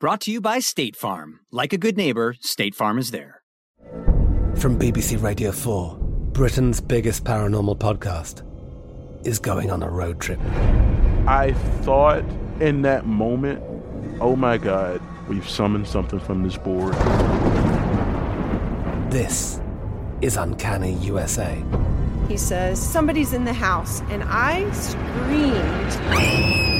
Brought to you by State Farm. Like a good neighbor, State Farm is there. From BBC Radio 4, Britain's biggest paranormal podcast is going on a road trip. I thought in that moment, oh my God, we've summoned something from this board. This is Uncanny USA. He says, Somebody's in the house, and I screamed.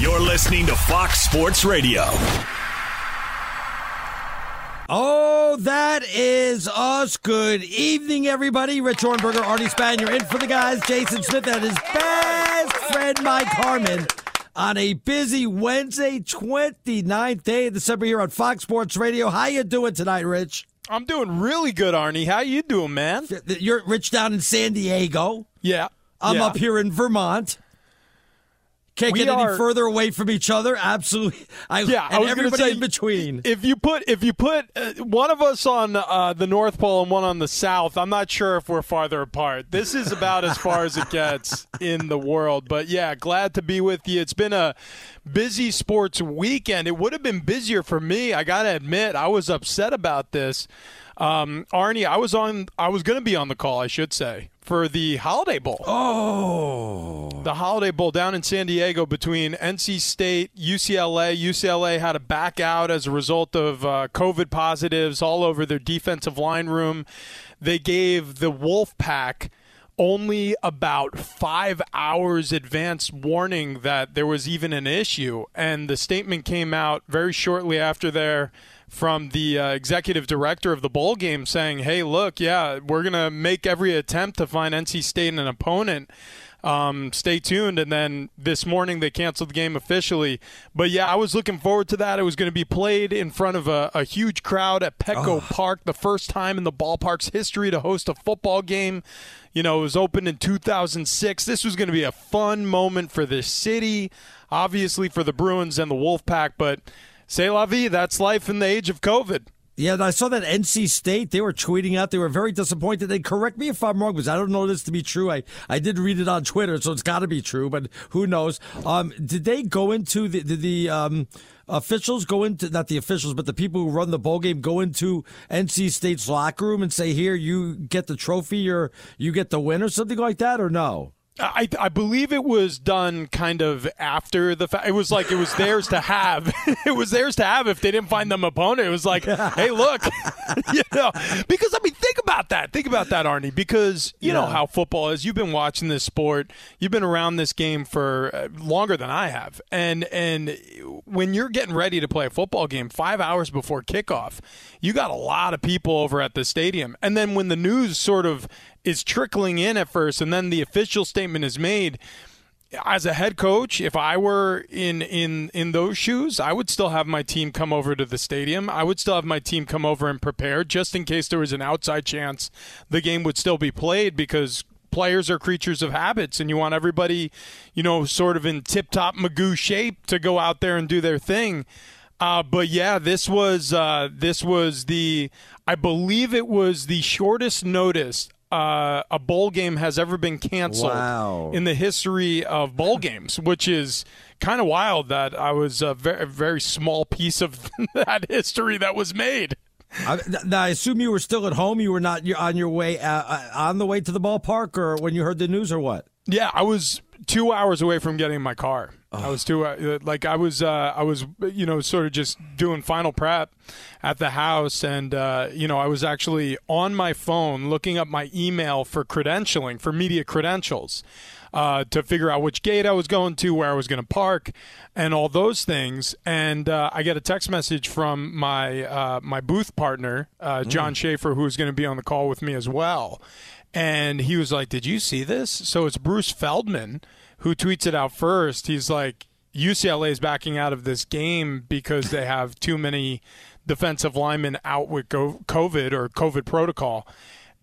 You're listening to Fox Sports Radio. Oh, that is us. Good evening, everybody. Rich Ohrnberger, Arnie Span. You're in for the guys. Jason Smith and his best friend, Mike Harmon, on a busy Wednesday, 29th day of December here on Fox Sports Radio. How you doing tonight, Rich? I'm doing really good, Arnie. How you doing, man? You're Rich down in San Diego. Yeah. I'm yeah. up here in Vermont. Can't We get are- any further away from each other. Absolutely. I, Yeah, and everybody say, in between. If you put if you put uh, one of us on uh, the North Pole and one on the South, I'm not sure if we're farther apart. This is about as far as it gets in the world. But yeah, glad to be with you. It's been a busy sports weekend. It would have been busier for me. I got to admit, I was upset about this. Um, Arnie, I was on. I was going to be on the call. I should say for the Holiday Bowl. Oh, the Holiday Bowl down in San Diego between NC State, UCLA. UCLA had to back out as a result of uh, COVID positives all over their defensive line room. They gave the Wolf Pack only about five hours advance warning that there was even an issue, and the statement came out very shortly after there from the uh, executive director of the bowl game saying, "Hey, look, yeah, we're gonna make every attempt to find NC State an opponent." Um, stay tuned. And then this morning they canceled the game officially. But yeah, I was looking forward to that. It was going to be played in front of a, a huge crowd at Petco Park, the first time in the ballpark's history to host a football game. You know, it was opened in 2006. This was going to be a fun moment for this city, obviously for the Bruins and the Wolfpack. But say la vie, that's life in the age of COVID. Yeah, I saw that NC State. They were tweeting out. They were very disappointed. They correct me if I'm wrong, because I don't know this to be true. I, I did read it on Twitter, so it's got to be true. But who knows? Um, did they go into the did the um, officials go into not the officials, but the people who run the bowl game go into NC State's locker room and say, "Here, you get the trophy, or you get the win, or something like that," or no? I, I believe it was done kind of after the fact. It was like it was theirs to have. it was theirs to have if they didn't find them opponent. It was like, hey, look, you know, because I mean, think about that. Think about that, Arnie. Because you yeah. know how football is. You've been watching this sport. You've been around this game for uh, longer than I have. And and when you're getting ready to play a football game, five hours before kickoff, you got a lot of people over at the stadium. And then when the news sort of is trickling in at first, and then the official statement is made. As a head coach, if I were in in in those shoes, I would still have my team come over to the stadium. I would still have my team come over and prepare just in case there was an outside chance the game would still be played because players are creatures of habits and you want everybody, you know, sort of in tip top Magoo shape to go out there and do their thing. Uh, but yeah, this was uh, this was the I believe it was the shortest notice uh, a bowl game has ever been canceled wow. in the history of bowl games, which is kind of wild that I was a very, very small piece of that history that was made. I, now, I assume you were still at home. You were not on your way uh, uh, on the way to the ballpark, or when you heard the news, or what? Yeah, I was two hours away from getting my car. Oh. I was too uh, like I was uh, I was you know sort of just doing final prep at the house, and uh, you know I was actually on my phone looking up my email for credentialing for media credentials. Uh, to figure out which gate I was going to, where I was going to park, and all those things. And uh, I get a text message from my uh, my booth partner, uh, John mm. Schaefer, who's going to be on the call with me as well. And he was like, "Did you see this?" So it's Bruce Feldman who tweets it out first. He's like, UCLA is backing out of this game because they have too many defensive linemen out with COVID or COVID protocol.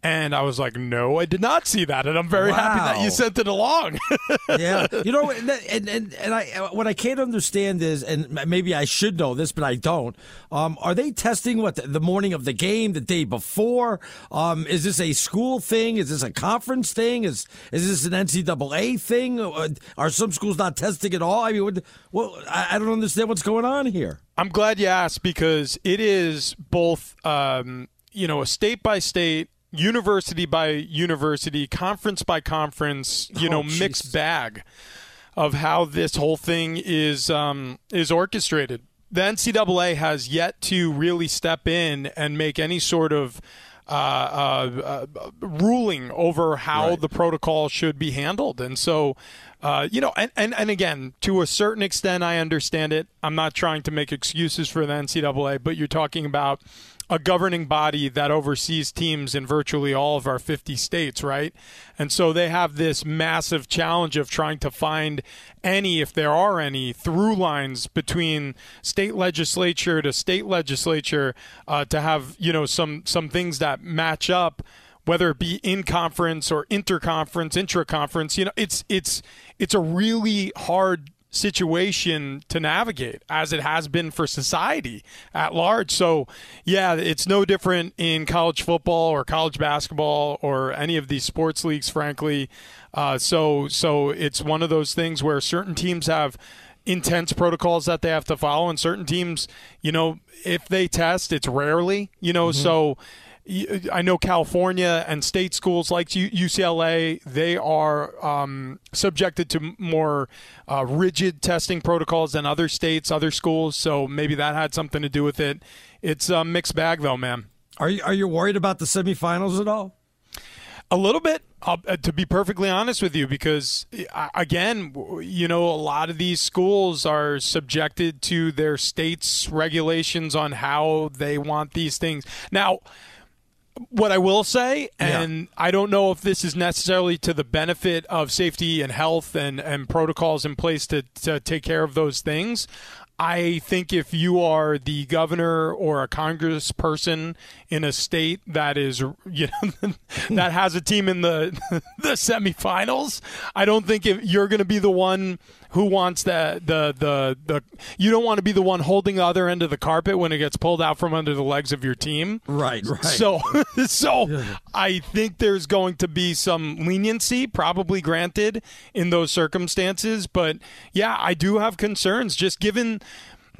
And I was like, no, I did not see that, and I'm very wow. happy that you sent it along. yeah, you know, and and and I what I can't understand is, and maybe I should know this, but I don't. Um, are they testing what the, the, morning of the game, the day before? Um, is this a school thing? Is this a conference thing? Is is this an NCAA thing? Uh, are some schools not testing at all? I mean, what, well, I, I don't understand what's going on here. I'm glad you asked because it is both, um, you know, a state by state university by university, conference by conference, you oh, know, geez. mixed bag of how this whole thing is um, is orchestrated. The NCAA has yet to really step in and make any sort of uh, uh, uh, ruling over how right. the protocol should be handled. And so, uh, you know, and, and, and again, to a certain extent, I understand it. I'm not trying to make excuses for the NCAA, but you're talking about a governing body that oversees teams in virtually all of our 50 states, right? And so they have this massive challenge of trying to find any, if there are any, through lines between state legislature to state legislature uh, to have you know some some things that match up whether it be in conference or interconference, intra-conference, you know, it's it's it's a really hard situation to navigate as it has been for society at large. So, yeah, it's no different in college football or college basketball or any of these sports leagues, frankly. Uh, so, so it's one of those things where certain teams have intense protocols that they have to follow, and certain teams, you know, if they test, it's rarely, you know, mm-hmm. so I know California and state schools like UCLA, they are um, subjected to more uh, rigid testing protocols than other states, other schools. So maybe that had something to do with it. It's a mixed bag, though, man. Are you, are you worried about the semifinals at all? A little bit, uh, to be perfectly honest with you, because again, you know, a lot of these schools are subjected to their state's regulations on how they want these things. Now, what I will say, and yeah. I don't know if this is necessarily to the benefit of safety and health and, and protocols in place to, to take care of those things. I think if you are the governor or a congressperson in a state that is, you know, that has a team in the the semifinals, I don't think if you're going to be the one who wants the the the the you don't want to be the one holding the other end of the carpet when it gets pulled out from under the legs of your team. Right, right. So so I think there's going to be some leniency probably granted in those circumstances, but yeah, I do have concerns just given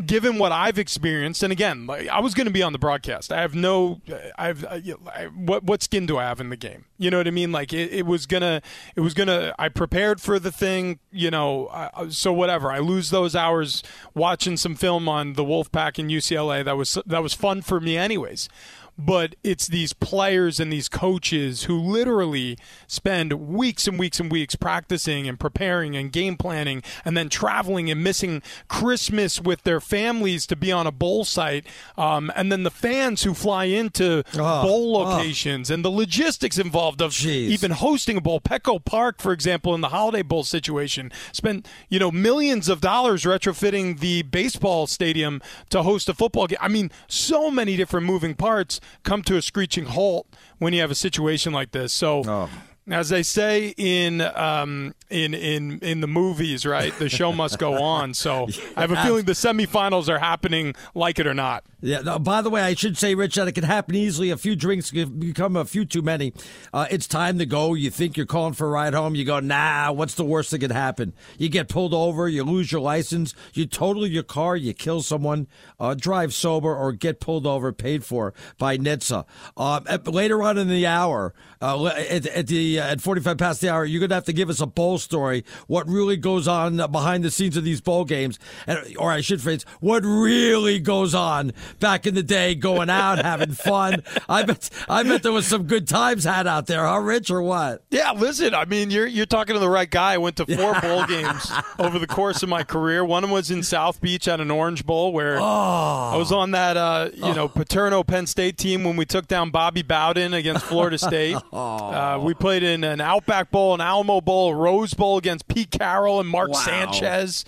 given what I've experienced, and again, like, I was going to be on the broadcast. I have no, I've I, what what skin do I have in the game? You know what I mean? Like it, it was gonna, it was gonna. I prepared for the thing, you know. I, so whatever. I lose those hours watching some film on the Wolfpack and UCLA. That was that was fun for me, anyways but it's these players and these coaches who literally spend weeks and weeks and weeks practicing and preparing and game planning and then traveling and missing Christmas with their families to be on a bowl site. Um, and then the fans who fly into oh, bowl locations oh. and the logistics involved of Jeez. even hosting a bowl. Petco Park, for example, in the Holiday Bowl situation, spent, you know, millions of dollars retrofitting the baseball stadium to host a football game. I mean, so many different moving parts come to a screeching halt when you have a situation like this. So, oh. As they say in um, in in in the movies, right? The show must go on. So, yeah. I have a feeling the semifinals are happening, like it or not. Yeah. No, by the way, I should say, Rich, that it can happen easily. A few drinks become a few too many. Uh, it's time to go. You think you're calling for a ride home. You go, nah. What's the worst that could happen? You get pulled over. You lose your license. You total your car. You kill someone. Uh, drive sober or get pulled over, paid for by NHTSA. Uh, at, later on in the hour, uh, at, at, the uh, at 45 past the hour, you're gonna have to give us a bowl story. What really goes on behind the scenes of these bowl games, and, or I should phrase, what really goes on back in the day, going out, having fun. I bet, I bet there was some good times had out there, huh, Rich, or what? Yeah, listen, I mean, you're you're talking to the right guy. I went to four bowl games over the course of my career. One was in South Beach at an Orange Bowl, where oh. I was on that, uh, you oh. know, Paterno Penn State team when we took down Bobby Bowden against Florida State. oh. uh, we played in an Outback Bowl, an Alamo Bowl, a Rose Bowl against Pete Carroll and Mark wow. Sanchez.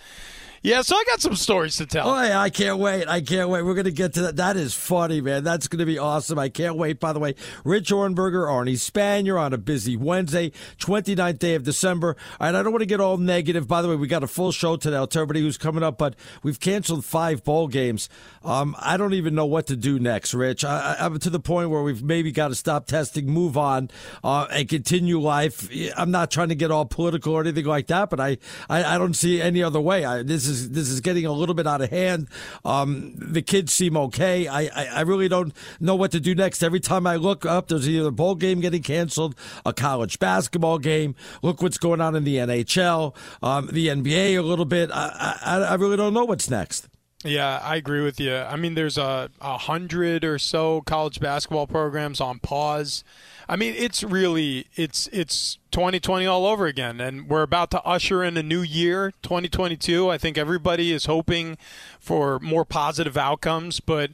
Yeah, so I got some stories to tell. Oh, yeah, I can't wait. I can't wait. We're going to get to that. That is funny, man. That's going to be awesome. I can't wait. By the way, Rich Ohrnberger, Arnie Spanier on a busy Wednesday, 29th day of December. Right, I don't want to get all negative. By the way, we got a full show today. I'll tell everybody who's coming up, but we've canceled five bowl games. Um, I don't even know what to do next, Rich. I, am to the point where we've maybe got to stop testing, move on, uh, and continue life. I'm not trying to get all political or anything like that, but I, I, I don't see any other way. I, this is is this is getting a little bit out of hand. Um, the kids seem okay. I, I, I really don't know what to do next. Every time I look up, there's either a bowl game getting canceled, a college basketball game. Look what's going on in the NHL, um, the NBA a little bit. I, I, I really don't know what's next. Yeah, I agree with you. I mean, there's a, a hundred or so college basketball programs on pause. I mean, it's really it's it's 2020 all over again, and we're about to usher in a new year, 2022. I think everybody is hoping for more positive outcomes, but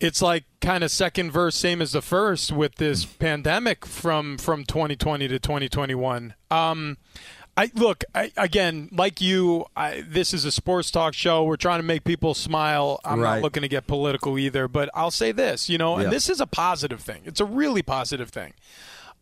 it's like kind of second verse same as the first with this pandemic from from 2020 to 2021 um I look I, again, like you. I, this is a sports talk show. We're trying to make people smile. I'm right. not looking to get political either, but I'll say this, you know, and this is a positive thing. It's a really positive thing.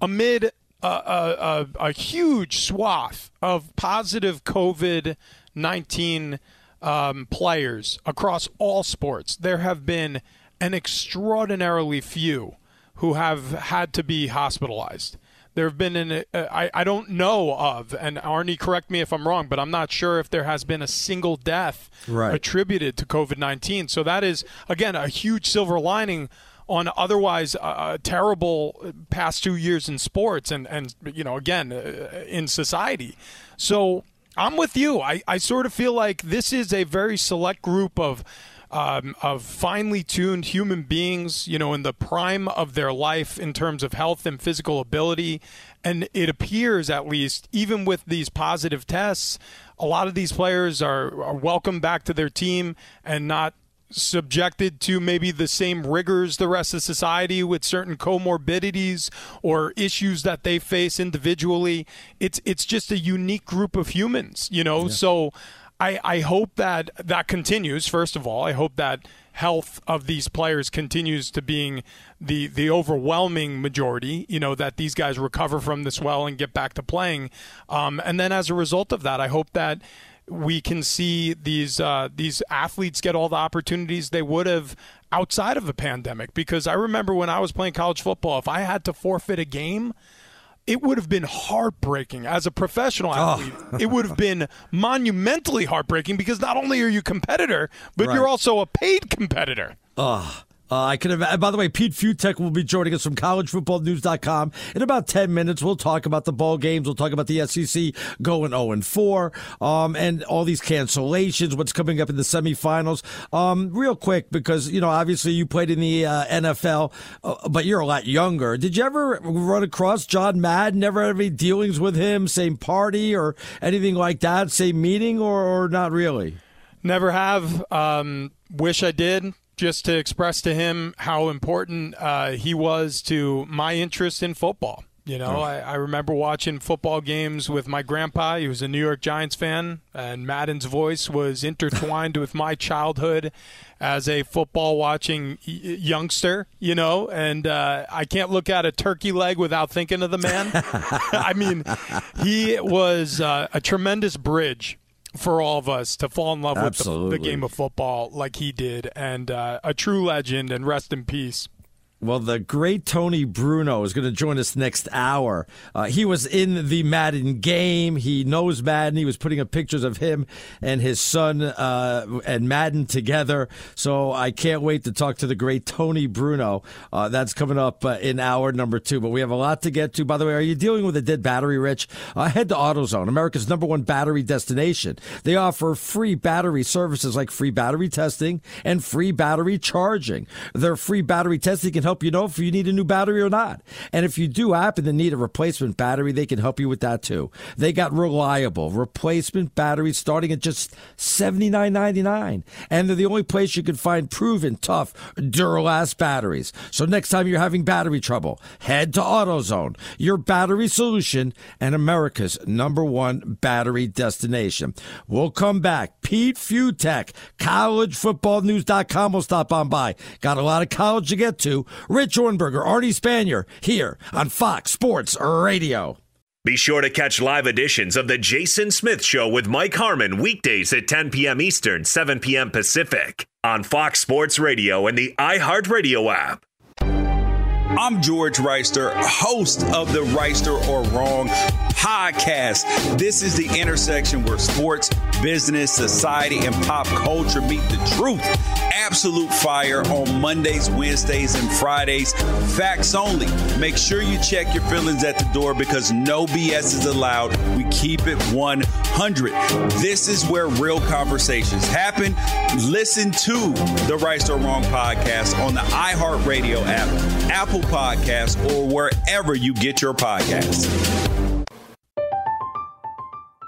Amid a, a, a, a huge swath of positive COVID nineteen um, players across all sports, there have been an extraordinarily few who have had to be hospitalized. There have been an uh, I, I don't know of, and Arnie, correct me if I'm wrong, but I'm not sure if there has been a single death right. attributed to COVID 19. So that is again a huge silver lining on otherwise a terrible past two years in sports and and you know again uh, in society. So I'm with you. I, I sort of feel like this is a very select group of um, of finely tuned human beings, you know, in the prime of their life in terms of health and physical ability. And it appears, at least, even with these positive tests, a lot of these players are, are welcome back to their team and not subjected to maybe the same rigors the rest of society with certain comorbidities or issues that they face individually. It's it's just a unique group of humans, you know. Yeah. So I, I hope that that continues. First of all, I hope that health of these players continues to being the the overwhelming majority. You know that these guys recover from this well and get back to playing. Um, and then as a result of that, I hope that we can see these uh, these athletes get all the opportunities they would have outside of the pandemic. Because I remember when I was playing college football, if I had to forfeit a game, it would have been heartbreaking as a professional Oh. athlete. it would have been monumentally heartbreaking because not only are you a competitor, but Right. you're also a paid competitor. Oh, uh, I could have. By the way, Pete Fiutak will be joining us from collegefootballnews.com in about ten minutes. We'll talk about the ball games. We'll talk about the SEC going zero and four, um, and all these cancellations. What's coming up in the semifinals? Um, real quick, because you know, obviously you played in the uh, NFL, uh, but you're a lot younger. Did you ever run across John Madden? Never had any dealings with him? Same party or anything like that? Same meeting or, or not really? Never have. Um, wish I did. Just to express to him how important uh, he was to my interest in football. You know, I, I remember watching football games with my grandpa. He was a New York Giants fan, and Madden's voice was intertwined with my childhood as a football watching youngster. You know, and uh, I can't look at a turkey leg without thinking of the man. I mean, he was uh, a tremendous bridge for all of us to fall in love with the, the game of football like he did, and uh, a true legend. And rest in peace. Well, the great Tony Bruno is going to join us next hour. Uh, he was in the Madden game. He knows Madden. He was putting up pictures of him and his son uh, and Madden together. So I can't wait to talk to the great Tony Bruno. Uh, that's coming up uh, in hour number two. But we have a lot to get to. By the way, are you dealing with a dead battery, Rich? Uh, head to AutoZone, America's number one battery destination. They offer free battery services like free battery testing and free battery charging. Their free battery testing can help you know if you need a new battery or not. And if you do happen to need a replacement battery, they can help you with that too. They got reliable replacement batteries starting at just $79.99. And they're the only place you can find proven tough Duralast batteries. So next time you're having battery trouble, head to AutoZone, your battery solution and America's number one battery destination. We'll come back. Pete Fiutak, collegefootballnews.com will stop on by. Got a lot of college to get to. Rich Ohrnberger, Arnie Spanier, here on Fox Sports Radio. Be sure to catch live editions of The Jason Smith Show with Mike Harmon weekdays at 10 p.m. Eastern, 7 p.m. Pacific on Fox Sports Radio and the iHeartRadio app. I'm George Wrighster, host of the Wrighster or Wrong podcast. This is the intersection where sports, business, society, and pop culture meet the truth. Absolute fire on Mondays, Wednesdays, and Fridays. Facts only. Make sure you check your feelings at the door because no BS is allowed. We keep it 100. This is where real conversations happen. Listen to the Right or Wrong podcast on the iHeartRadio app, Apple Podcasts, or wherever you get your podcasts.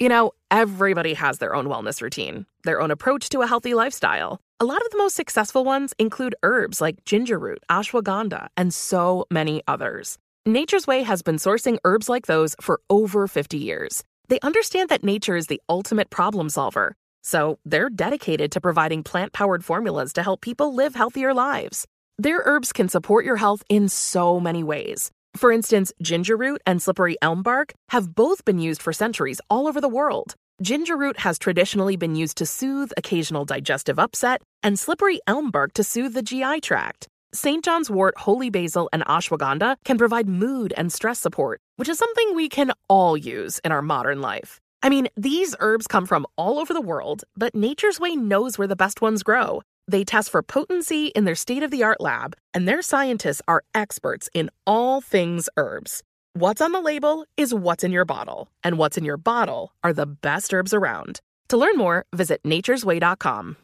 You know, everybody has their own wellness routine, their own approach to a healthy lifestyle. A lot of the most successful ones include herbs like ginger root, ashwagandha, and so many others. Nature's Way has been sourcing herbs like those for over 50 years. They understand that nature is the ultimate problem solver. So they're dedicated to providing plant powered formulas to help people live healthier lives. Their herbs can support your health in so many ways for instance, ginger root and slippery elm bark have both been used for centuries all over the world. Ginger root has traditionally been used to soothe occasional digestive upset, and slippery elm bark to soothe the GI tract. St. John's wort, holy basil, and ashwagandha can provide mood and stress support, which is something we can all use in our modern life. I mean, these herbs come from all over the world, but Nature's Way knows where the best ones grow. They test for potency in their state of the art lab, and their scientists are experts in all things herbs. What's on the label is what's in your bottle, and what's in your bottle are the best herbs around. To learn more, visit nature'sway.com.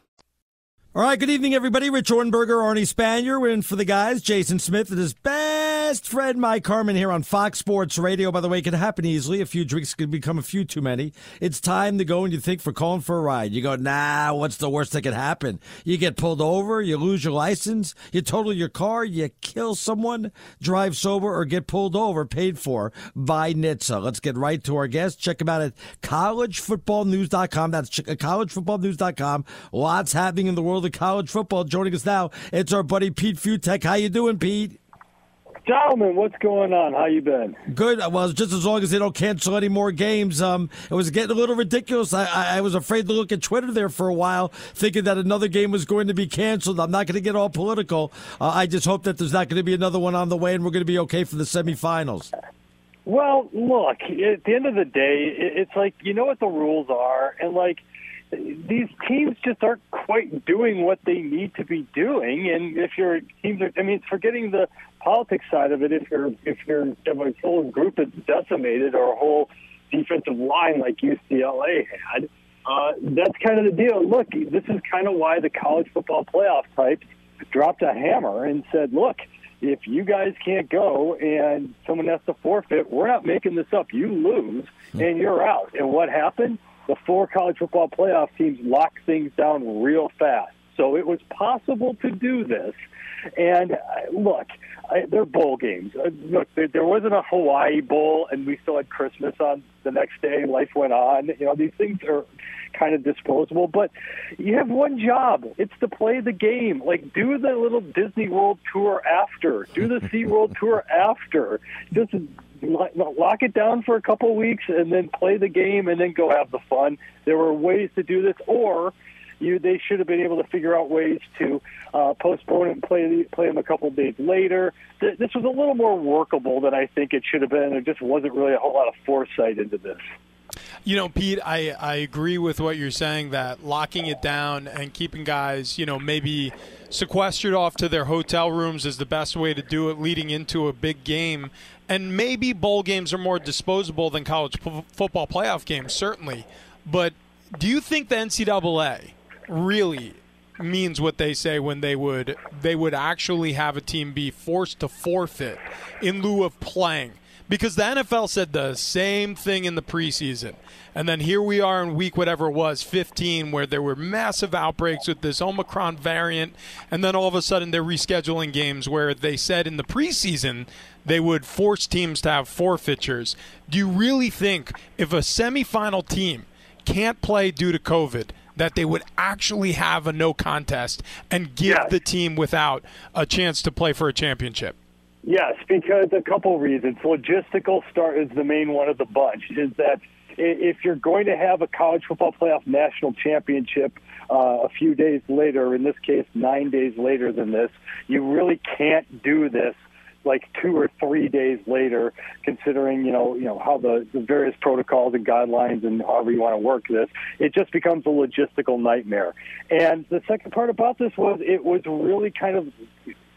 All right, good evening, everybody. Rich Ohrnberger, Arnie Spanier. We're in for the guys. Jason Smith and his best friend, Mike Harmon, here on Fox Sports Radio. By the way, it can happen easily. A few drinks can become a few too many. It's time to go and you think for calling for a ride. You go, nah, what's the worst that could happen? You get pulled over, you lose your license, you total your car, you kill someone, drive sober, or get pulled over, paid for by NHTSA. Let's get right to our guest. Check them out at collegefootballnews.com. That's uh, collegefootballnews.com. Lots happening in the world of college football. Joining us now, it's our buddy Pete Fiutak. How you doing, Pete? Gentlemen, what's going on? How you been? Good. Well, just as long as they don't cancel any more games. Um, it was getting a little ridiculous. I, I, I was afraid to look at Twitter there for a while, thinking that another game was going to be canceled. I'm not going to get all political. Uh, I just hope that there's not going to be another one on the way, and we're going to be okay for the semifinals. Well, look. At the end of the day, it's like you know what the rules are, and like these teams just aren't quite doing what they need to be doing. And if your teams are, I mean, forgetting the politics side of it, if you're if you're if a whole group is decimated or a whole defensive line like UCLA had, uh, that's kind of the deal. Look, this is kind of why the college football playoff types dropped a hammer and said, look. If you guys can't go and someone has to forfeit, we're not making this up. You lose and you're out. And what happened? The four college football playoff teams locked things down real fast. So it was possible to do this. And uh, look, they're bowl games. Uh, look, there, there wasn't a Hawaii Bowl, and we still had Christmas on the next day. Life went on. You know, these things are kind of disposable, but you have one job. It's to play the game. Like, do the little Disney World tour after. Do the Sea World tour after. Just lock it down for a couple weeks and then play the game and then go have the fun. There were ways to do this, or you they should have been able to figure out ways to uh, postpone and play play them a couple days later. This was a little more workable than I think it should have been. There just wasn't really a whole lot of foresight into this. You know, Pete, I, I agree with what you're saying that locking it down and keeping guys, you know, maybe sequestered off to their hotel rooms is the best way to do it leading into a big game. And maybe bowl games are more disposable than college football playoff games, certainly. But do you think the NCAA really means what they say when they would they would actually have a team be forced to forfeit in lieu of playing? Because the NFL said the same thing in the preseason. And then here we are in week whatever it was, 15, where there were massive outbreaks with this Omicron variant. And then all of a sudden they're rescheduling games where they said in the preseason they would force teams to have forfeitures. Do you really think if a semifinal team can't play due to COVID, that they would actually have a no contest and give Yes. the team without a chance to play for a championship? Yes, because a couple reasons. Logistical start is the main one of the bunch. Is that if you're going to have a college football playoff national championship uh, a few days later, in this case nine days later than this, you really can't do this like two or three days later, considering you know you know how the, the various protocols and guidelines and however you want to work this, it just becomes a logistical nightmare. And the second part about this was it was really kind of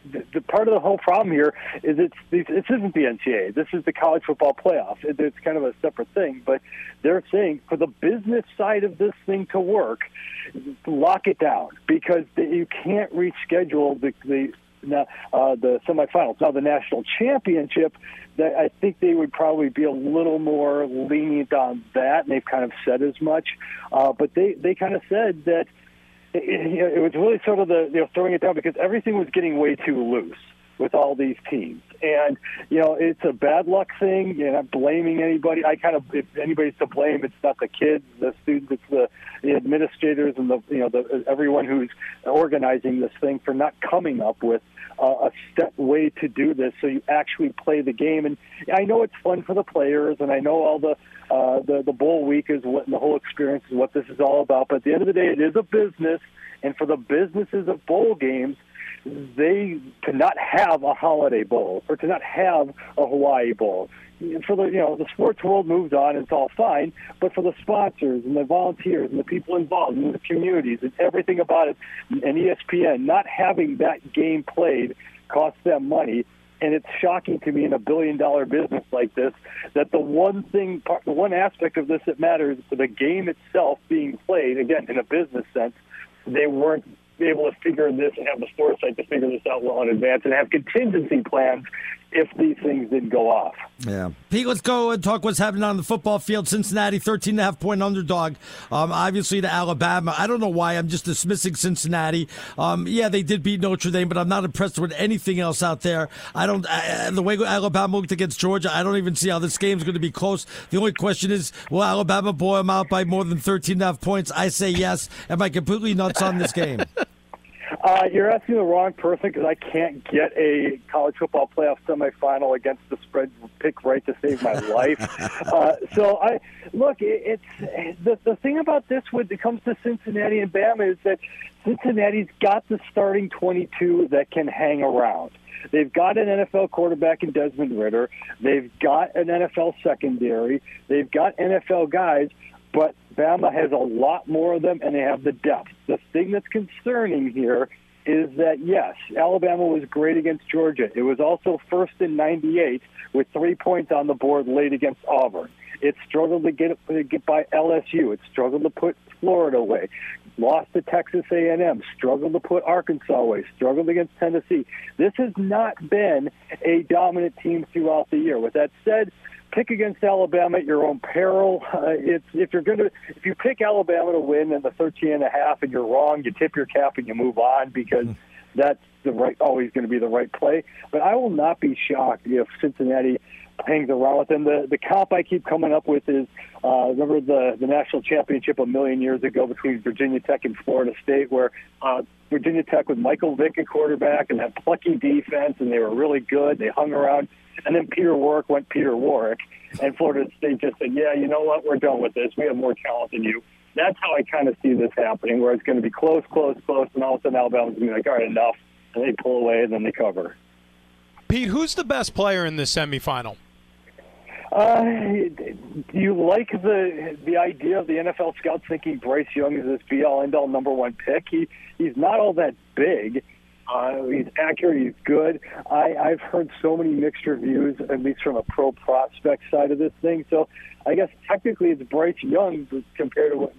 the, part of the whole problem here is it's this isn't the NCAA. This is the college football playoff. It, it's kind of a separate thing, but they're saying for the business side of this thing to work, lock it down because you can't reschedule the the uh, the semifinals. Now, the national championship, that I think they would probably be a little more lenient on that, and they've kind of said as much. Uh, but they they kind of said that it, it, was really sort of the you know throwing it down because everything was getting way too loose with all these teams. And you know, it's a bad luck thing. And I'm blaming anybody. I kind of, if anybody's to blame, it's not the kids, the students, it's the, the administrators, and the you know, the everyone who's organizing this thing for not coming up with uh, a step way to do this so you actually play the game. And I know it's fun for the players, and I know all the uh, the the bowl week is what and the whole experience is what this is all about. But at the end of the day, it is a business, and for the businesses of bowl games they to not have a holiday bowl or to not have a Hawaii bowl. For the you know the sports world moves on, it's all fine. But for the sponsors and the volunteers and the people involved and the communities and everything about it, and ESPN not having that game played costs them money. And it's shocking to me in a billion dollar business like this that the one thing, part- one aspect of this that matters, the game itself being played, again, in a business sense, they weren't able to figure this and have the foresight to figure this out well in advance and have contingency plans if these things didn't go off. Yeah. Pete, let's go and talk what's happening on the football field. Cincinnati, 13 and a half point underdog. Um, obviously to Alabama. I don't know why. I'm just dismissing Cincinnati. Um, yeah, they did beat Notre Dame, but I'm not impressed with anything else out there. I don't, uh, the way Alabama looked against Georgia, I don't even see how this game's going to be close. The only question is, will Alabama boil them out by more than 13 and a half points? I say yes. Am I completely nuts on this game? Uh, you're asking the wrong person because I can't get a college football playoff semifinal against the spread pick right to save my life. uh, so I look. It, it's the the thing about this when it comes to Cincinnati and Bama is that Cincinnati's got the starting 22 that can hang around. They've got an NFL quarterback in Desmond Ridder. They've got an NFL secondary. They've got NFL guys, but Bama has a lot more of them, and they have the depth. The thing that's concerning here is that, yes, Alabama was great against Georgia. It was also first in 98 with three points on the board late against Auburn. It struggled to get, to get by LSU. It struggled to put Florida away. Lost to Texas A&M. Struggled to put Arkansas away. Struggled against Tennessee. This has not been a dominant team throughout the year. With that said, pick against Alabama at your own peril. Uh, it's if you're going to if you pick Alabama to win in the 13 and a half and you're wrong, you tip your cap and you move on because that's the right always going to be the right play. But I will not be shocked if Cincinnati hangs around with them. The the comp I keep coming up with is uh, remember the the national championship a million years ago between Virginia Tech and Florida State, where uh, Virginia Tech with Michael Vick at quarterback and that plucky defense, and they were really good. They hung around, and then Peter Warrick went Peter Warrick, and Florida State just said, "Yeah, you know what? We're done with this. We have more talent than you." That's how I kind of see this happening, where it's going to be close, close, close, and all of a sudden Alabama's going to be like, "All right, enough," and they pull away, and then they cover. Pete, who's the best player in this semifinal? Uh, do you like the the idea of the NFL scouts thinking Bryce Young is this be all end all number one pick? He he's not all that big. Uh, he's accurate. He's good. I, I've heard so many mixed reviews, at least from a pro prospect side of this thing. So I guess technically it's Bryce Young compared to what,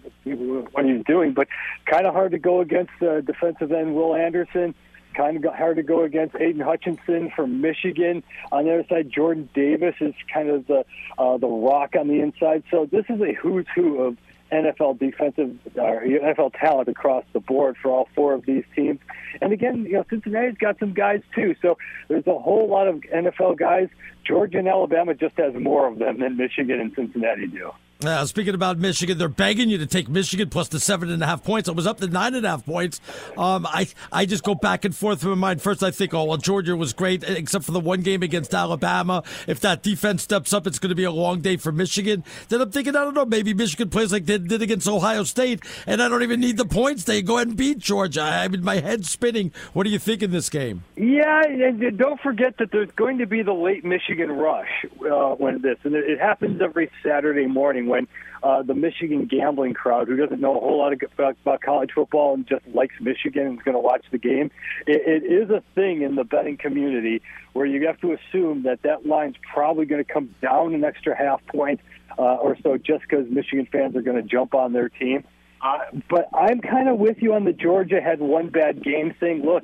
what he's doing, but kind of hard to go against uh, defensive end Will Anderson. Kind of hard to go against Aidan Hutchinson from Michigan. On the other side, Jordan Davis is kind of the uh, the rock on the inside. So this is a who's who of NFL defensive or NFL talent across the board for all four of these teams. And again, you know, Cincinnati's got some guys too. So there's a whole lot of NFL guys. Georgia and Alabama just has more of them than Michigan and Cincinnati do. Uh, speaking about Michigan, they're begging you to take Michigan plus the seven and a half points. It was up to nine and a half points. Um, I I just go back and forth in my mind. First, I think, oh well, Georgia was great, except for the one game against Alabama. If that defense steps up, it's going to be a long day for Michigan. Then I'm thinking, I don't know, maybe Michigan plays like they did against Ohio State, and I don't even need the points. They go ahead and beat Georgia. I mean, my head's spinning. What do you think in this game? Yeah, and don't forget that there's going to be the late Michigan rush uh, when this, and it happens every Saturday morning when uh, the Michigan gambling crowd who doesn't know a whole lot about, about college football and just likes Michigan and is going to watch the game. It, it is a thing in the betting community where you have to assume that that line's probably going to come down an extra half point uh, or so just because Michigan fans are going to jump on their team. Uh, but I'm kind of with you on the Georgia had one bad game thing. Look,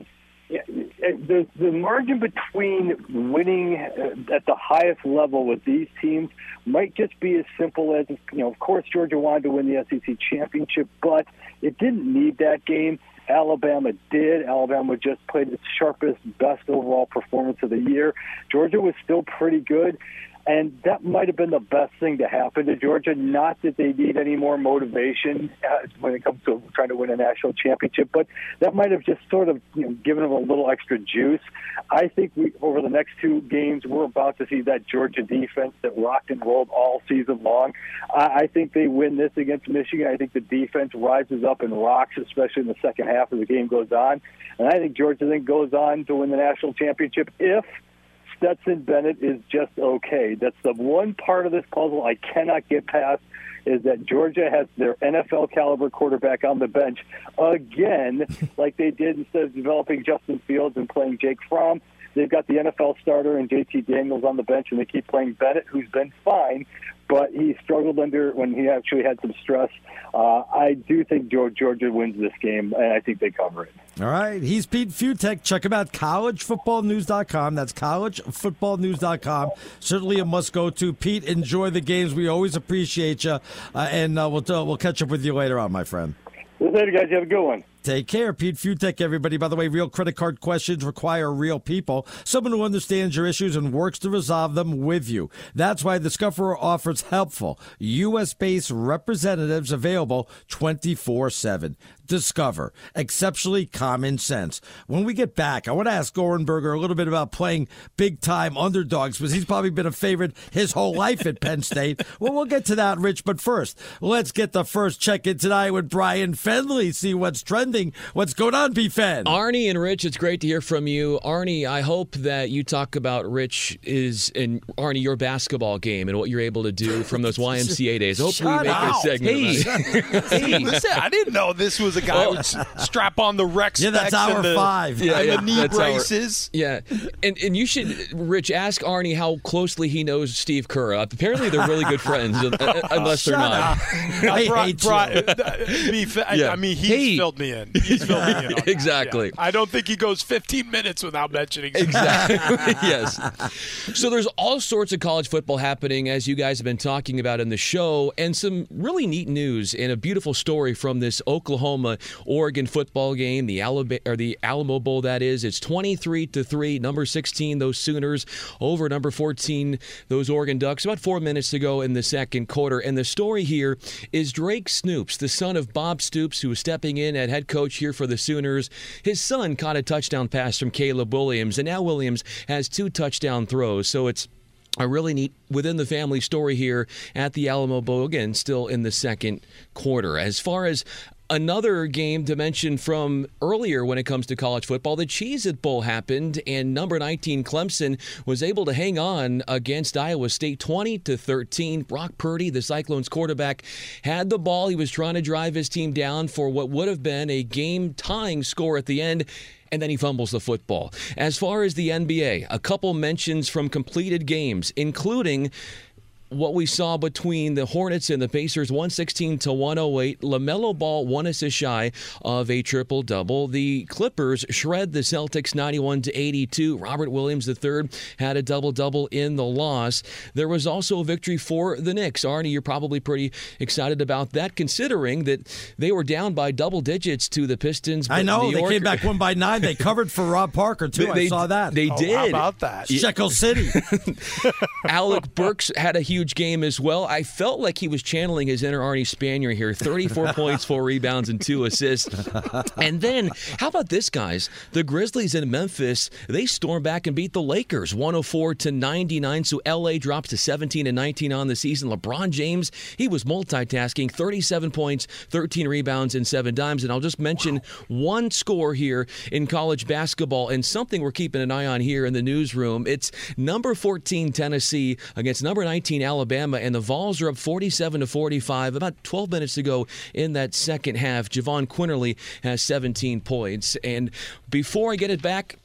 the the margin between winning uh, at the highest level with these teams might just be as simple as you know. Of course, Georgia wanted to win the SEC championship, but it didn't need that game. Alabama did. Alabama just played its sharpest, best overall performance of the year. Georgia was still pretty good. And that might have been the best thing to happen to Georgia. Not that they need any more motivation uh, when it comes to trying to win a national championship, but that might have just sort of you know, given them a little extra juice. I think we, over the next two games, we're about to see that Georgia defense that rocked and rolled all season long. I, I think they win this against Michigan. I think the defense rises up and rocks, especially in the second half as the game goes on. And I think Georgia then goes on to win the national championship if – Stetson Bennett is just okay. That's the one part of this puzzle I cannot get past is that Georgia has their NFL caliber quarterback on the bench again, like they did instead of developing Justin Fields and playing Jake Fromm. They've got the NFL starter and JT Daniels on the bench, and they keep playing Bennett, who's been fine, but he struggled under when he actually had some stress. Uh, I do think Georgia wins this game, and I think they cover it. All right. He's Pete Fiutak. Check him out, collegefootballnews.com. That's collegefootballnews.com. Certainly a must go to. Pete, enjoy the games. We always appreciate you. Uh, and uh, we'll, uh, we'll catch up with you later on, my friend. Later, guys. You have a good one. Take care. Pete Fiutak, everybody. By the way, real credit card questions require real people, someone who understands your issues and works to resolve them with you. That's why Discover offers helpful, U.S. based representatives available 24 7. Discover. Exceptionally common sense. When we get back, I want to ask Ohrnberger a little bit about playing big time underdogs because he's probably been a favorite his whole life at Penn State. well, we'll get to that, Rich. But first, let's get the first check in tonight with Brian Fenley. See what's trending. What's going on, B Fen? Arnie and Rich, it's great to hear from you. Arnie, I hope that you talk about Rich is and Arnie your basketball game and what you're able to do from those YMCA days. Hopefully, we make a segment. Hey, hey listen, I didn't know this was a guy oh. strap on the Rex. Yeah, that's hour and the, five. Yeah, and yeah, the knee braces. Our, yeah, and and you should, Rich, ask Arnie how closely he knows Steve Kerr. Uh, apparently, they're really good friends, unless they're not. I hate brought, you. I, yeah. I mean, he hey. filled me in. He's filled me in. exactly. Yeah. I don't think he goes 15 minutes without mentioning. Exactly. yes. So there's all sorts of college football happening, as you guys have been talking about in the show, and some really neat news and a beautiful story from this Oklahoma Oregon football game, the Alabama or the Alamo Bowl that is. It's 23 to 3, number 16 those Sooners over number 14 those Oregon Ducks. About 4 minutes to go in the second quarter. And the story here is Drake Stoops, the son of Bob Stoops who was stepping in at head coach here for the Sooners. His son caught a touchdown pass from Caleb Williams and now Williams has two touchdown throws. So it's a really neat within the family story here at the Alamo Bowl again still in the second quarter as far as Another game to mention from earlier when it comes to college football, the Cheez It Bowl happened, and number 19 Clemson was able to hang on against Iowa State 20 to 13. Brock Purdy, the Cyclones quarterback, had the ball. He was trying to drive his team down for what would have been a game tying score at the end and then he fumbles the football. As far as the NBA, a couple mentions from completed games, including what we saw between the Hornets and the Pacers 116 to 108. LaMelo Ball one assist shy of a triple double. The Clippers shred the Celtics 91 to 82. Robert Williams III had a double double in the loss. There was also a victory for the Knicks. Arnie, you're probably pretty excited about that considering that they were down by double digits to the Pistons. I know. New They came back one by nine. They covered for Rob Parker, too. They- I they- saw that. they Oh, how did. about that? Shekel City. Alec Burks had a huge game as well. I felt like he was channeling his inner Arnie Spanier here 34 points, four rebounds, and two assists. And then, how about this, guys? The Grizzlies in Memphis, they storm back and beat the Lakers 104 to 99. So LA drops to 17 and 19 on the season. LeBron James, he was multitasking 37 points, 13 rebounds, and seven dimes. And I'll just mention one score here in college basketball and something we're keeping an eye on here in the newsroom. It's number 14 Tennessee against number 19 Alabama, and the Vols are up 47 to 45. About 12 minutes to go in that second half. Jahvon Quinerly has 17 points. And before I get it back,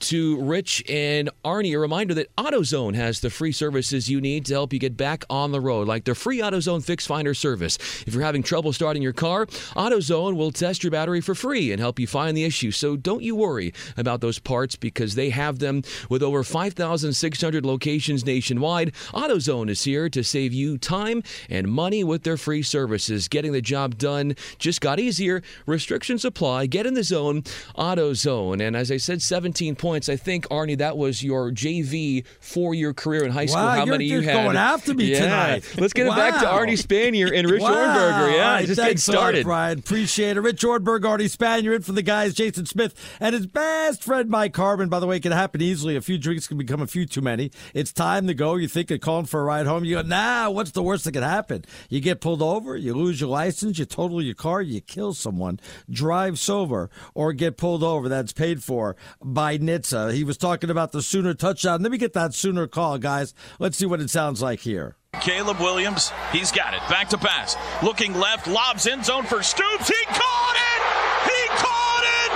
to Rich and Arnie, a reminder that AutoZone has the free services you need to help you get back on the road, like their free AutoZone Fix Finder service. If you're having trouble starting your car, AutoZone will test your battery for free and help you find the issue. So don't you worry about those parts because they have them with over 5,600 locations nationwide. AutoZone is here to save you time and money with their free services. Getting the job done just got easier. Restrictions apply. Get in the zone, AutoZone. And as I said, 17 points. I think, Arnie, that was your JV four year career in high school. Wow, How many you had? going after me Yeah. tonight. Let's get it back to Arnie Spanier and Rich wow. Ohrnberger. Yeah, right, just get thanks a lot, started. Brian. Appreciate it. Rich Ornberg, Arnie Span. You're in for the guys, Jason Smith, and his best friend, Mike Harmon. By the way, it can happen easily. A few drinks can become a few too many. It's time to go. You think of calling for a ride home. You go, nah, what's the worst that could happen? You get pulled over, you lose your license, you total your car, you kill someone, drive sober, or get pulled over. That's paid for by NHTSA. Uh, he was talking about the Sooner touchdown. Let me get that Sooner call, guys. Let's see what it sounds like here. Caleb Williams, he's got it. Back to pass. Looking left, lobs end zone for Stoops. He caught it! He caught it!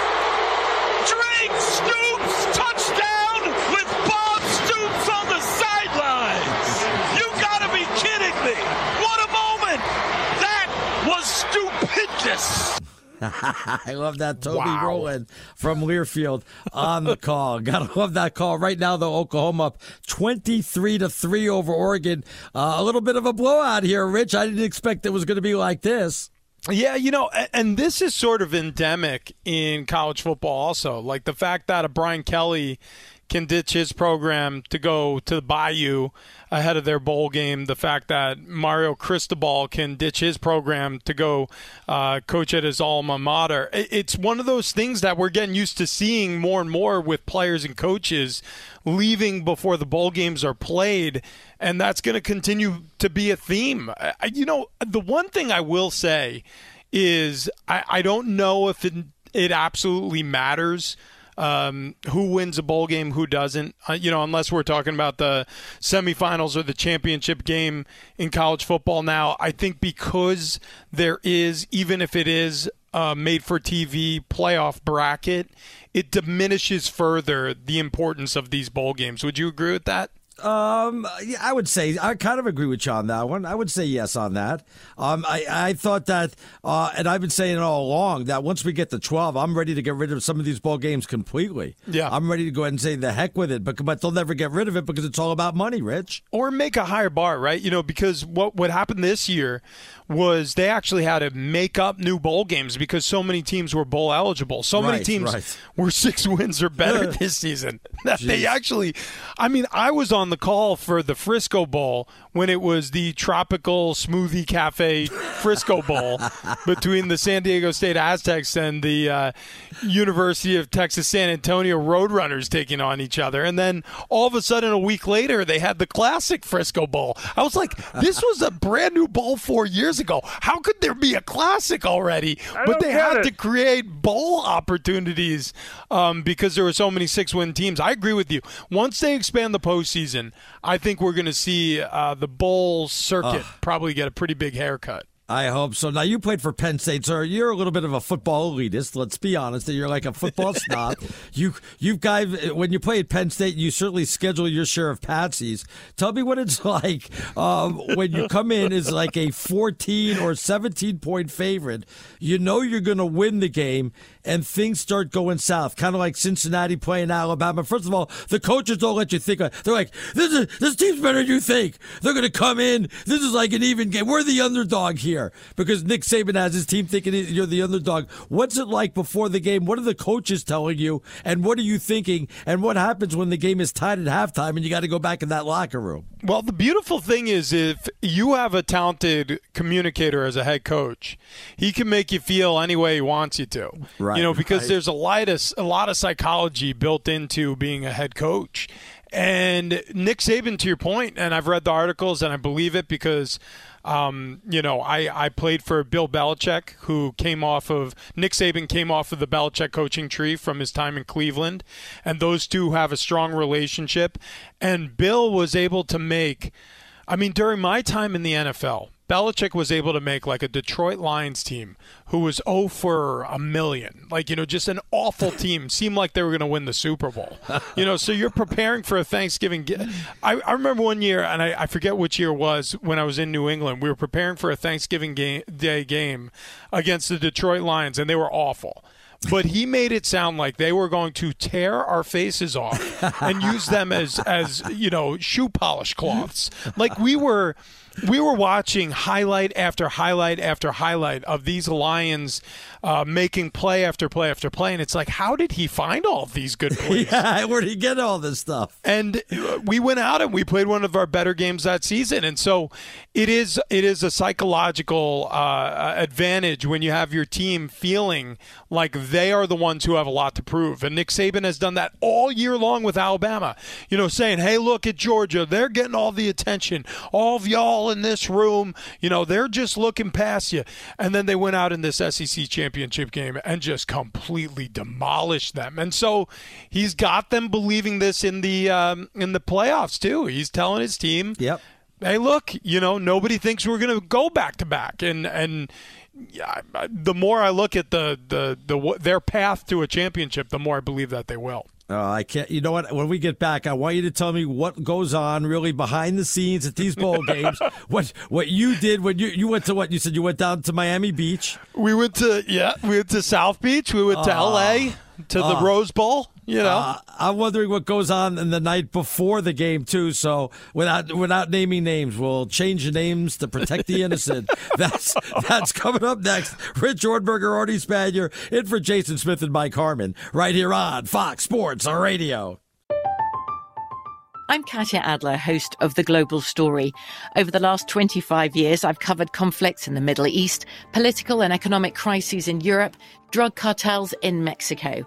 Drake Stoops, touchdown with Bob Stoops on the sidelines. You gotta be kidding me. What a moment! That was stupendous. I love that Toby Wow. Rowland from Learfield on the call. Gotta love that call. Right now, though, Oklahoma up 23 to 3 over Oregon. Uh, a little bit of a blowout here, Rich. I didn't expect it was going to be like this. Yeah, you know, and this is sort of endemic in college football also. Like the fact that a Brian Kelly can ditch his program to go to the Bayou ahead of their bowl game. The fact that Mario Cristobal can ditch his program to go uh, coach at his alma mater. It's one of those things that we're getting used to seeing more and more with players and coaches leaving before the bowl games are played. And that's going to continue to be a theme. I- You know, the one thing I will say is I, I don't know if it, it absolutely matters um, who wins a bowl game, who doesn't. Uh, you know, unless we're talking about the semifinals or the championship game in college football now. I think because there is, even if it is a made for TV playoff bracket, it diminishes further the importance of these bowl games. Would you agree with that? Um, yeah, I would say I kind of agree with you on that one. I would say yes on that. Um, I, I thought that, uh, and I've been saying it all along that once we get to twelve, I'm ready to get rid of some of these ball games completely. Yeah. I'm ready to go ahead and say the heck with it, but but they'll never get rid of it because it's all about money, Rich. or make a higher bar, right? You know, because what what happened this year was they actually had to make up new bowl games because so many teams were bowl eligible. So many teams right. were six wins or better this season. That they actually, I mean, I was on the call for the Frisco Bowl when it was the Tropical Smoothie Cafe Frisco Bowl between the San Diego State Aztecs and the uh, University of Texas San Antonio Roadrunners taking on each other. And then all of a sudden, a week later, they had the classic Frisco Bowl. I was like, this was a brand new bowl four years ago. How could there be a classic already? I but they had it. to create bowl opportunities um, because there were so many six win teams. I agree with you. Once they expand the postseason, I think we're going to see uh, the bowl circuit Ugh. probably get a pretty big haircut. I hope so. Now you played for Penn State, so you're a little bit of a football elitist. Let's be honest. You're like a football snob. You you guys, when you play at Penn State, you certainly schedule your share of patsies. Tell me what it's like um, when you come in as like a 14 or 17 point favorite. You know you're going to win the game, and things start going south, kind of like Cincinnati playing Alabama. First of all, the coaches don't let you think. They're like, this is this team's better than you think. They're going to come in. This is like an even game. We're the underdog here because Nick Saban has his team thinking you're the underdog. What's it like before the game? What are the coaches telling you, and what are you thinking? And what happens when the game is tied at halftime and you got to go back in that locker room? Well, the beautiful thing is if you have a talented communicator as a head coach, he can make you feel any way he wants you to. Right. You know, because right. there's a lot of a lot of psychology built into being a head coach. And Nick Saban, to your point, and I've read the articles and I believe it because, um, you know, I, I played for Bill Belichick, who came off of Nick Saban came off of the Belichick coaching tree from his time in Cleveland, and those two have a strong relationship. And Bill was able to make, I mean, during my time in the NFL, Belichick was able to make like a Detroit Lions team who was 0 for a million. Like, you know, just an awful team. Seemed like they were going to win the Super Bowl. You know, so you're preparing for a Thanksgiving. I, I remember one year, and I, I forget which year it was, when I was in New England. We were preparing for a Thanksgiving game, Day game against the Detroit Lions, and they were awful but he made it sound like they were going to tear our faces off and use them as as you know shoe polish cloths like we were we were watching highlight after highlight after highlight of these lions uh, making play after play after play and it's like how did he find all these good plays yeah where did he get all this stuff and we went out and we played one of our better games that season and so it is it is a psychological uh, advantage when you have your team feeling like they are the ones who have a lot to prove. And Nick Saban has done that all year long with Alabama. You know, saying, hey, look at Georgia. They're getting all the attention. All of y'all in this room, you know, they're just looking past you. And then they went out in this SEC championship game and just completely demolished them. And so he's got them believing this in the um, in the playoffs too. He's telling his team, "Yep, hey, look, you know, nobody thinks we're going to go back to back." And and yeah, the more I look at the, the the their path to a championship, the more I believe that they will. Uh, I can't. You know what? When we get back, I want you to tell me what goes on really behind the scenes at these bowl games. what what you did when you you went to what you said you went down to Miami Beach. We went to yeah, we went to South Beach. We went to uh, L.A. to the uh, Rose Bowl. You know, uh, I'm wondering what goes on in the night before the game too. So without without naming names, we'll change the names to protect the innocent. that's that's coming up next. Rich Ohrnberger, Arnie Spanier, in for Jason Smith and Mike Harmon, right here on Fox Sports Radio. I'm Katya Adler, host of The Global Story. Over the last 25 years, I've covered conflicts in the Middle East, political and economic crises in Europe, drug cartels in Mexico.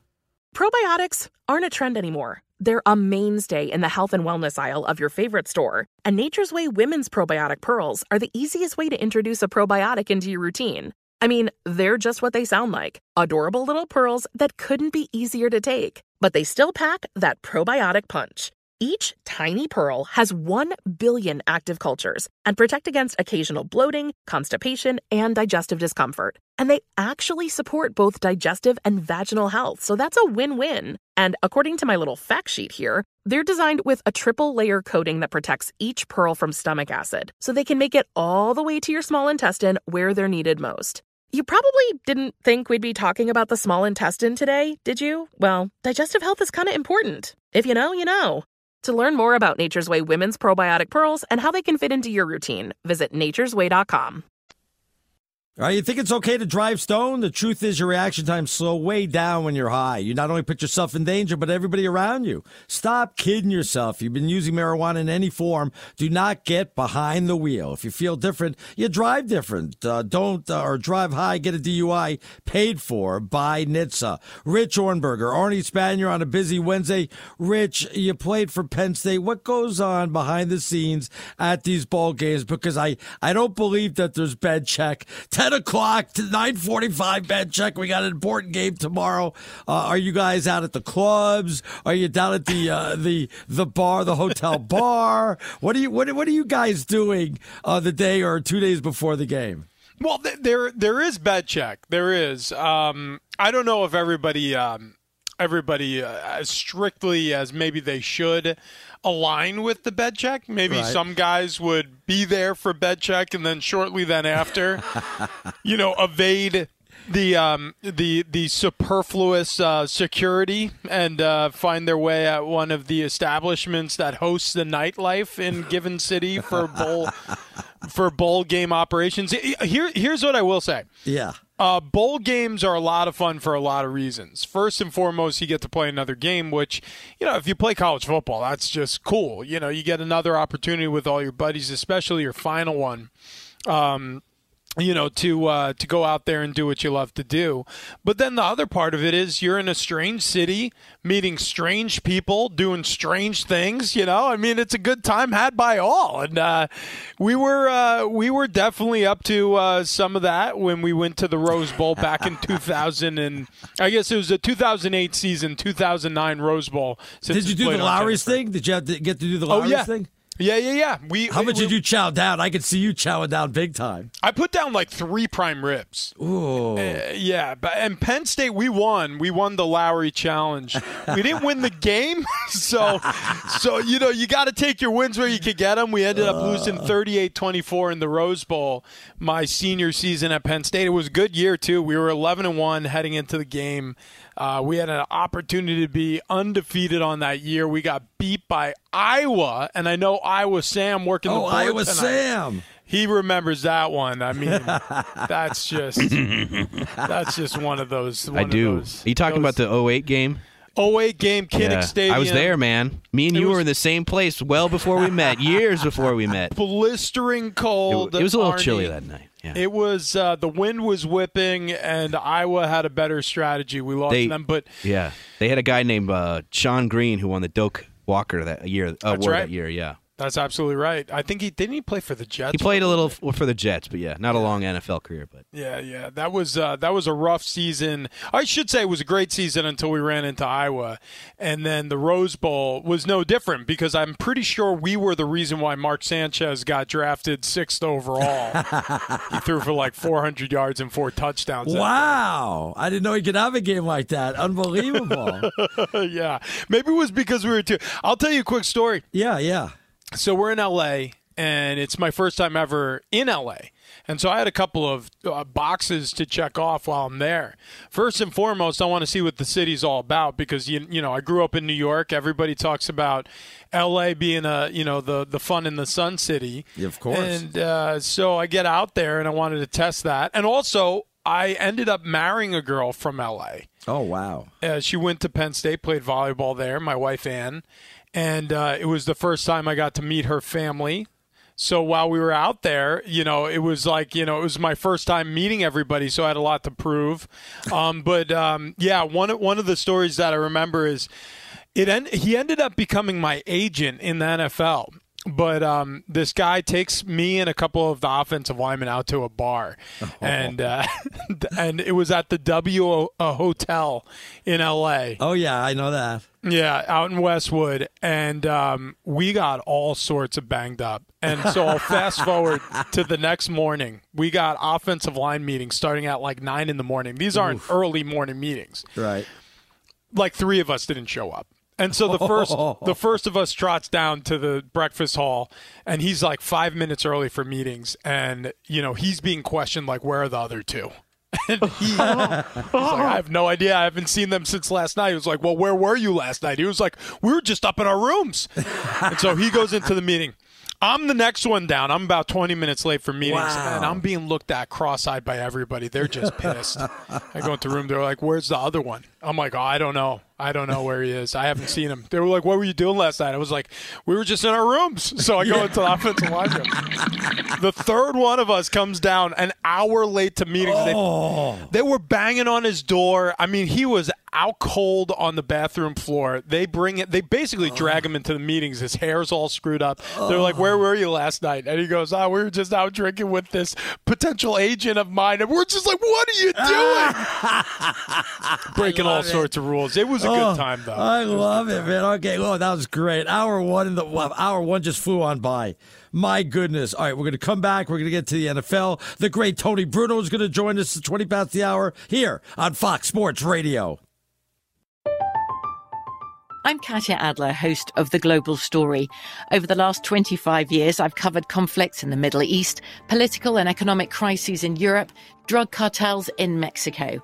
Probiotics aren't a trend anymore. They're a mainstay in the health and wellness aisle of your favorite store. And Nature's Way women's probiotic pearls are the easiest way to introduce a probiotic into your routine. I mean, they're just what they sound like adorable little pearls that couldn't be easier to take, but they still pack that probiotic punch. Each tiny pearl has 1 billion active cultures and protect against occasional bloating, constipation, and digestive discomfort. And they actually support both digestive and vaginal health, so that's a win win. And according to my little fact sheet here, they're designed with a triple layer coating that protects each pearl from stomach acid, so they can make it all the way to your small intestine where they're needed most. You probably didn't think we'd be talking about the small intestine today, did you? Well, digestive health is kind of important. If you know, you know. To learn more about Nature's Way women's probiotic pearls and how they can fit into your routine, visit nature'sway.com. All right, you think it's okay to drive stone? The truth is, your reaction times slow way down when you're high. You not only put yourself in danger, but everybody around you. Stop kidding yourself. You've been using marijuana in any form. Do not get behind the wheel. If you feel different, you drive different. Uh, don't uh, or drive high. Get a DUI paid for by NHTSA. Rich Ohrnberger, Arnie Spanier on a busy Wednesday. Rich, you played for Penn State. What goes on behind the scenes at these ball games? Because I I don't believe that there's bed check. 10 o'clock to 9.45 bed check. We got an important game tomorrow. Uh, are you guys out at the clubs? Are you down at the uh, the the bar, the hotel bar? What are you what, what are you guys doing uh, the day or two days before the game? Well, th- there there is bed check. There is. Um, I don't know if everybody um, everybody uh, as strictly as maybe they should align with the bed check. Maybe Right. some guys would be there for bed check and then shortly then after, you know, evade the um, the the superfluous uh, security and uh, find their way at one of the establishments that hosts the nightlife in given city for bowl for bowl game operations. Here here's what I will say. Yeah. Uh, bowl games are a lot of fun for a lot of reasons. First and foremost, you get to play another game, which, you know, if you play college football, that's just cool. You know, you get another opportunity with all your buddies, especially your final one. Um, you know to uh, to go out there and do what you love to do but then the other part of it is you're in a strange city meeting strange people doing strange things you know i mean it's a good time had by all and uh, we were uh, we were definitely up to uh, some of that when we went to the rose bowl back in 2000 and i guess it was the 2008 season 2009 rose bowl Did you do the Lawry's thing? Did you have to get to do the Oh, Lawry's yeah. thing? Yeah yeah yeah we How much we- did you chow down? I could see you chowing down big time. I put down like three prime ribs. Ooh. Uh, yeah, but and Penn State we won. We won the Lawry Challenge. We didn't win the game, so so you know you got to take your wins where you can get them. We ended up losing 38-24 in the Rose Bowl my senior season at Penn State. It was a good year too. We were 11 and 1 heading into the game. Uh, we had an opportunity to be undefeated on that year. We got beat by Iowa, and I know Iowa Sam working the Oh, board Iowa tonight. Sam. He remembers that one. I mean, that's just that's just one of those. One I of do. those- Are you talking those- about the 08 game? 08 game, Kinnick Yeah. Stadium. I was there, man. Me and It you was- were in the same place well before we met, years before we met. Blistering It, cold. it was a little Arnie. chilly that night. Yeah. It was uh, the wind was whipping, and Iowa had a better strategy. We lost They- them, but Yeah, they had a guy named uh, Shonn Greene who won the Doak Walker that year. Uh, That's right. that year. Yeah, that's absolutely right. I think he didn't he play for the Jets. he played a little f- for the Jets, but yeah, not a long NFL career. But Yeah, yeah, that was uh, that was a rough season. I should say it was a great season until we ran into Iowa, and then the Rose Bowl was no different because I'm pretty sure we were the reason why Mark Sanchez got drafted sixth overall. he threw for like 400 yards and four touchdowns. Wow. I didn't know he could have a game like that. Unbelievable. yeah, maybe it was because we were too. I'll tell you a quick story. Yeah, yeah. So we're in LA, and it's my first time ever in LA. And so I had a couple of uh, boxes to check off while I'm there. First and foremost, I want to see what the city's all about because you you know I grew up in New York. Everybody talks about LA being a you know the the fun in the sun city. Yeah, of course. And uh, so I get out there and I wanted to test that. And also I ended up marrying a girl from LA. Oh, wow. Uh, she went to Penn State, played volleyball there. My wife Ann, and uh, it was the first time I got to meet her family. So while we were out there, you know, it was like you know, it was my first time meeting everybody, so I had a lot to prove. Um, but um, yeah, one of- one of the stories that I remember is it. En- he ended up becoming my agent in the NFL. But um, this guy takes me and a couple of the offensive linemen out to a bar, and uh, and it was at the W uh, Hotel in L.A. Oh, yeah, I know that. Yeah, out in Westwood, and um, we got all sorts of banged up. And so I'll fast forward to the next morning. We got offensive line meetings starting at like nine in the morning. These aren't early morning meetings. Right. Like three of us didn't show up. And so the first the first of us trots down to the breakfast hall and he's like 5 minutes early for meetings and you know he's being questioned like where are the other two? And he, he's like, I have no idea. I haven't seen them since last night. He was like, Well, where were you last night? He was like, We were just up in our rooms. and so he goes into the meeting. I'm the next one down. I'm about 20 minutes late for meetings, Wow. and I'm being looked at cross-eyed by everybody. They're just pissed. I go into the room. They're like, "Where's the other one?" I'm like, "Oh, I don't know. I don't know where he is. I haven't seen him." They were like, "What were you doing last night?" I was like, "We were just in our rooms." So I go into the offensive line room. The third one of us comes down an hour late to meetings. Oh. They, they were banging on his door. I mean, he was out cold on the bathroom floor. They bring it. They basically drag him into the meetings. His hair's all screwed up. They're like, "Where were you last night?" And he goes, "Ah, we were just out drinking with this potential agent of mine." And we're just like, "What are you doing?" Breaking all it. sorts of rules. It was a Oh, good time, though. I love it, man. Okay, oh, that was great. Hour one in the well, hour one just flew on by. My goodness. All right, we're going to come back. We're going to get to the NFL. The great Tony Bruno is going to join us at 20 past the hour here on Fox Sports Radio. I'm Katya Adler, host of The Global Story. Over the last 25 years, I've covered conflicts in the Middle East, political and economic crises in Europe, drug cartels in Mexico.